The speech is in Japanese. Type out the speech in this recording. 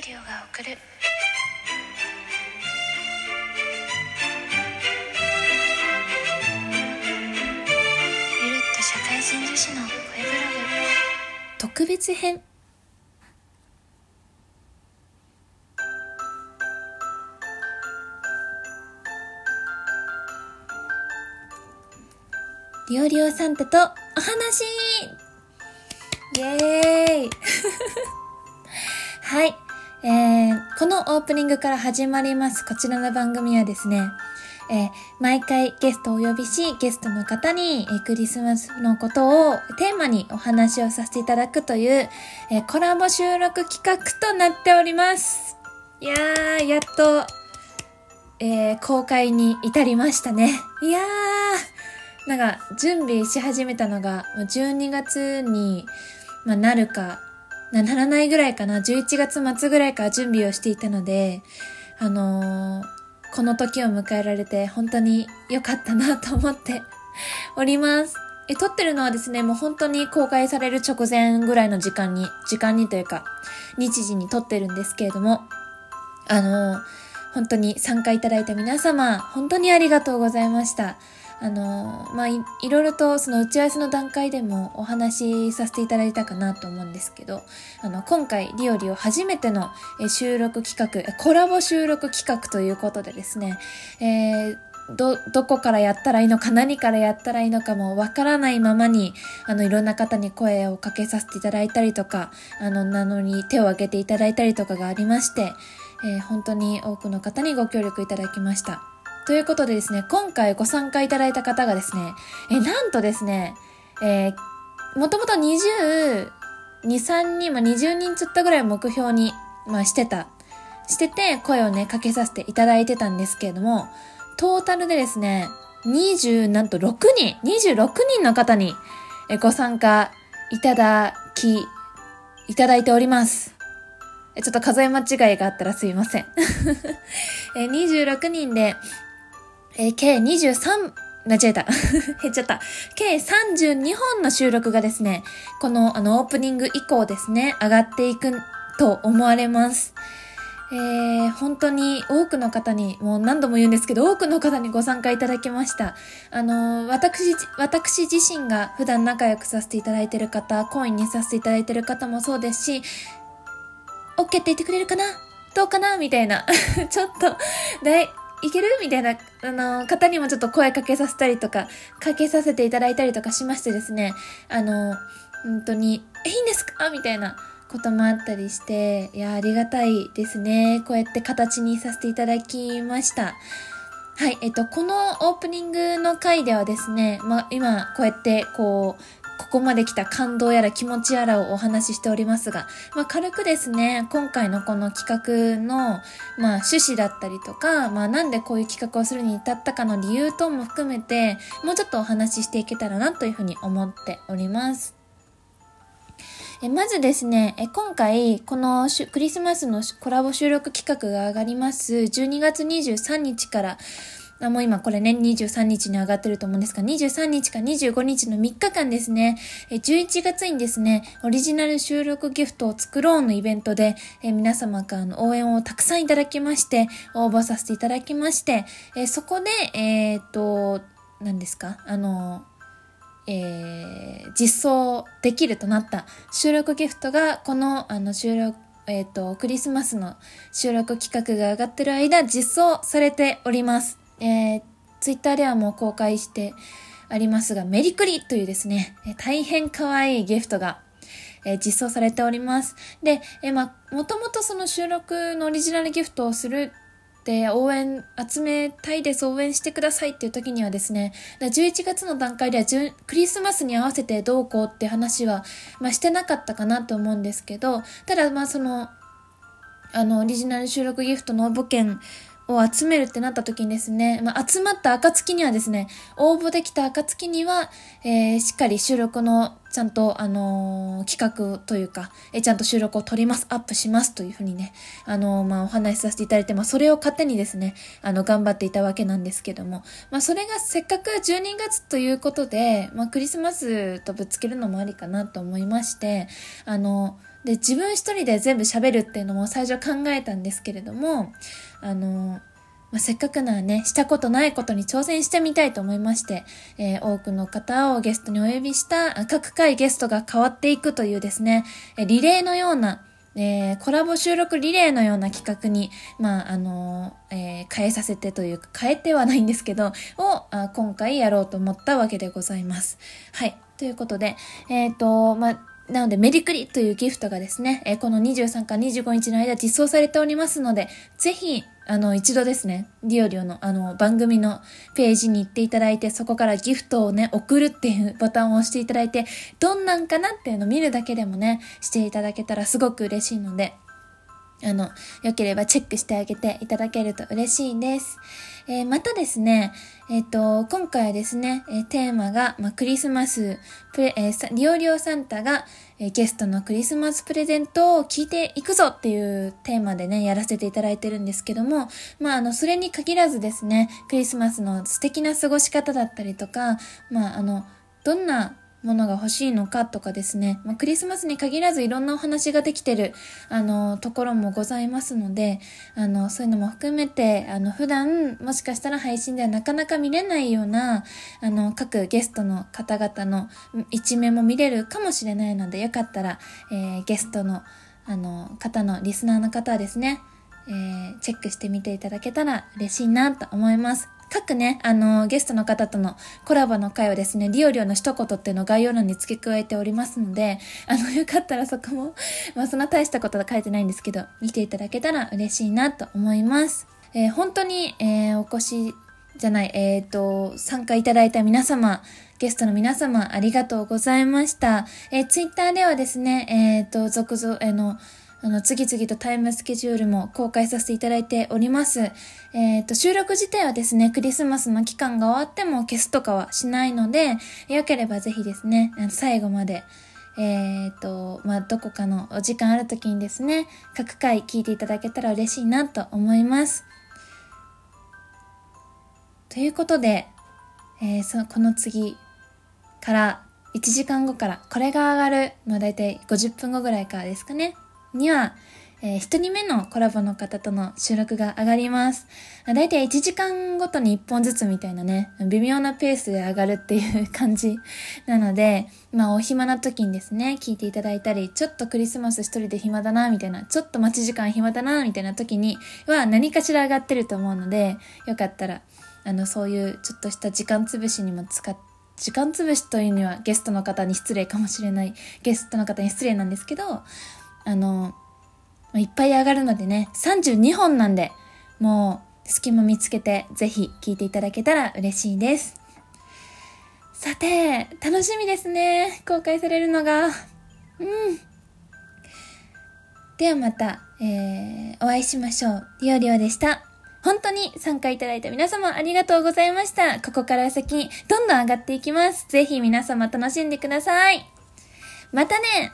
リオが送る。ゆるっと社会人女子の声ブログ特別編。リオリオサンタとお話。イエーイ。はい。えー、このオープニングから始まりますこちらの番組はですね、えー毎回ゲストをお呼びし、ゲストの方に、えークリスマスのことをテーマにお話をさせていただくという、えーコラボ収録企画となっております。いやー、やっと、えー公開に至りましたね。いやー、なんか、準備し始めたのが、12月に、まあ、なるか、な、ならないぐらいかな、11月末ぐらいから準備をしていたので、あのーこの時を迎えられて本当に良かったなと思って おります。え、撮ってるのはですね、もう本当に公開される直前ぐらいの時間に、時間にというか、日時に撮ってるんですけれども、あのー本当に参加いただいた皆様、本当にありがとうございました。あのまあい、ろいろとその打ち合わせの段階でもお話しさせていただいたかなと思うんですけど、あの、今回、リオリオ初めての収録企画、コラボ収録企画ということでですね、えーど、どこからやったらいいのか、何からやったらいいのかもわからないままに、あの、いろんな方に声をかけさせていただいたりとか、あの、なのに手を挙げていただいたりとかがありまして、えー本当に多くの方にご協力いただきました。ということでですね、今回ご参加いただいた方がですね、えなんとですね、えーもともと22、3人、まあ、20人つったぐらい目標に、まあ、してた、してて、声をね、かけさせていただいてたんですけれども、トータルでですね、20、なんと6人、26人の方に、えご参加いただき、いただいております。えちょっと数え間違いがあったらすいません。え26人で、えー計23、間違えた。減っちゃった。計32本の収録がですね、このあのオープニング以降ですね、上がっていくと思われます。えー、本当に多くの方に、もう何度も言うんですけど、多くの方にご参加いただきました。あの私、私自身が普段仲良くさせていただいてる方、コインにさせていただいてる方もそうですし、OK って言ってくれるかな？どうかな？みたいな。ちょっと、だい、いける？みたいな、あの、方にもちょっと声かけさせたりとか、かけさせていただいたりとかしましてですね、あの、本当に、えいいんですか？みたいなこともあったりして、いや、ありがたいですね。こうやって形にさせていただきました。はい、えっと、このオープニングの回ではですね、まあ、今、こうやって、こう、ここまで来た感動やら気持ちやらをお話ししておりますが、まあ、軽くですね、今回のこの企画の、まあ、趣旨だったりとか、まあ、なんでこういう企画をするに至ったかの理由等も含めて、もうちょっとお話ししていけたらなというふうに思っております。えまずですね、え今回、このクリスマスのコラボ収録企画が上がります、12月23日から、あもう今これね、23日に上がってると思うんですが、23日か25日の3日間ですね、11月にですね、オリジナル収録ギフトを作ろうのイベントで、え皆様からの応援をたくさんいただきまして、応募させていただきまして、えそこで、えーっと、何ですか？あの、えー実装できるとなった収録ギフトがこのあの収録えっ、とクリスマスの収録企画が上がってる間実装されております。えー、ツイッターではもう公開してありますがメリクリというですね、大変可愛いギフトがえー実装されております。で、えーまあ、もともとその収録のオリジナルギフトをするっ応援集めたいです、応援してくださいっていう時にはですね、11月の段階ではクリスマスに合わせてどうこうって話は、まあ、してなかったかなと思うんですけど、ただまあその、あの、オリジナル収録ギフトの応募券を集めるってなった時にですね、まあ、集まった暁にはですね、応募できた暁には、えーしっかり収録の、ちゃんと、あのー企画というか、えーちゃんと収録を取ります、アップしますというふうにね、あのーまあ、お話しさせていただいて、まあ、それを糧にですね、あの、頑張っていたわけなんですけども、まあ、それがせっかく12月ということで、まあ、クリスマスとぶつけるのもありかなと思いまして、あの、で、自分一人で全部喋るっていうのも最初考えたんですけれども、あの、まあ、せっかくならね、したことないことに挑戦してみたいと思いまして、えー、多くの方をゲストにお呼びした、各回ゲストが変わっていくというですね、えリレーのような、えー、コラボ収録リレーのような企画に、まあ、あのー、え、変えさせてというか、変えてはないんですけど、を、あ今回やろうと思ったわけでございます。はい。ということで、えっ、と、まあ、なので、メリクリというギフトがですね、え、この23か25日の間実装されておりますので、ぜひ、あの、一度ですね、リオリオの、あの、番組のページに行っていただいて、そこからギフトをね、送るっていうボタンを押していただいて、どんなんかなっていうのを見るだけでもね、していただけたらすごく嬉しいので、あの、良ければチェックしてあげていただけると嬉しいです。えー、またですね、えっ、ー、と、今回ですね、えー、テーマが、まあ、クリスマスプレ、えー、リオリオサンタが、え、ゲストのクリスマスプレゼントを聞いていくぞっていうテーマでね、やらせていただいてるんですけども、まあ、あの、それに限らずですね、クリスマスの素敵な過ごし方だったりとか、まあ、あの、どんなものが欲しいのかとかですね、まあ、クリスマスに限らずいろんなお話ができてる、あの、ところもございますので、あの、そういうのも含めて、あの、普段、もしかしたら配信ではなかなか見れないような、あの、各ゲストの方々の一面も見れるかもしれないので、よかったら、えー、ゲストの、あの、方の、リスナーの方はですね、えー、チェックしてみていただけたら嬉しいなと思います。各ね、あの、ゲストの方とのコラボの回をですね、リオリオの一言っていうのを概要欄に付け加えておりますので、あの、よかったらそこも まあ、そんな大したことは書いてないんですけど、見ていただけたら嬉しいなと思います。えー、本当に、えー、お越しじゃない、えっ、ー、と、参加いただいた皆様、ゲストの皆様、ありがとうございました。えー、ツイッターではですね、えっ、と、続々、えの、あの、次々とタイムスケジュールも公開させていただいております。えっ、ー、と、収録自体はですね、クリスマスの期間が終わっても消すとかはしないので、よければぜひですね、最後まで、えっ、ー、と、まあ、どこかのお時間ある時にですね、各回聞いていただけたら嬉しいなと思います。ということで、えー、そこの次から1時間後からこれが上がる、まあ大体50分後ぐらいからですかね。には、えー、1人目のコラボの方との収録が上がります。だいたい1時間ごとに1本ずつみたいなね、微妙なペースで上がるっていう感じなので、まあお暇な時にですね、聞いていただいたり、ちょっとクリスマス一人で暇だな、みたいな、ちょっと待ち時間暇だな、みたいな時には何かしら上がってると思うので、よかったら、あの、そういうちょっとした時間潰しにも使って、時間潰しというにはゲストの方に失礼かもしれない、ゲストの方に失礼なんですけど、あの、いっぱい上がるのでね、32本なんで、もう隙間見つけてぜひ聴いていただけたら嬉しいです。さて、楽しみですね。公開されるのが。うん。ではまた、えー、お会いしましょう。りょうりょうでした。本当に参加いただいた皆様ありがとうございました。ここから先、どんどん上がっていきます。ぜひ皆様楽しんでください。またね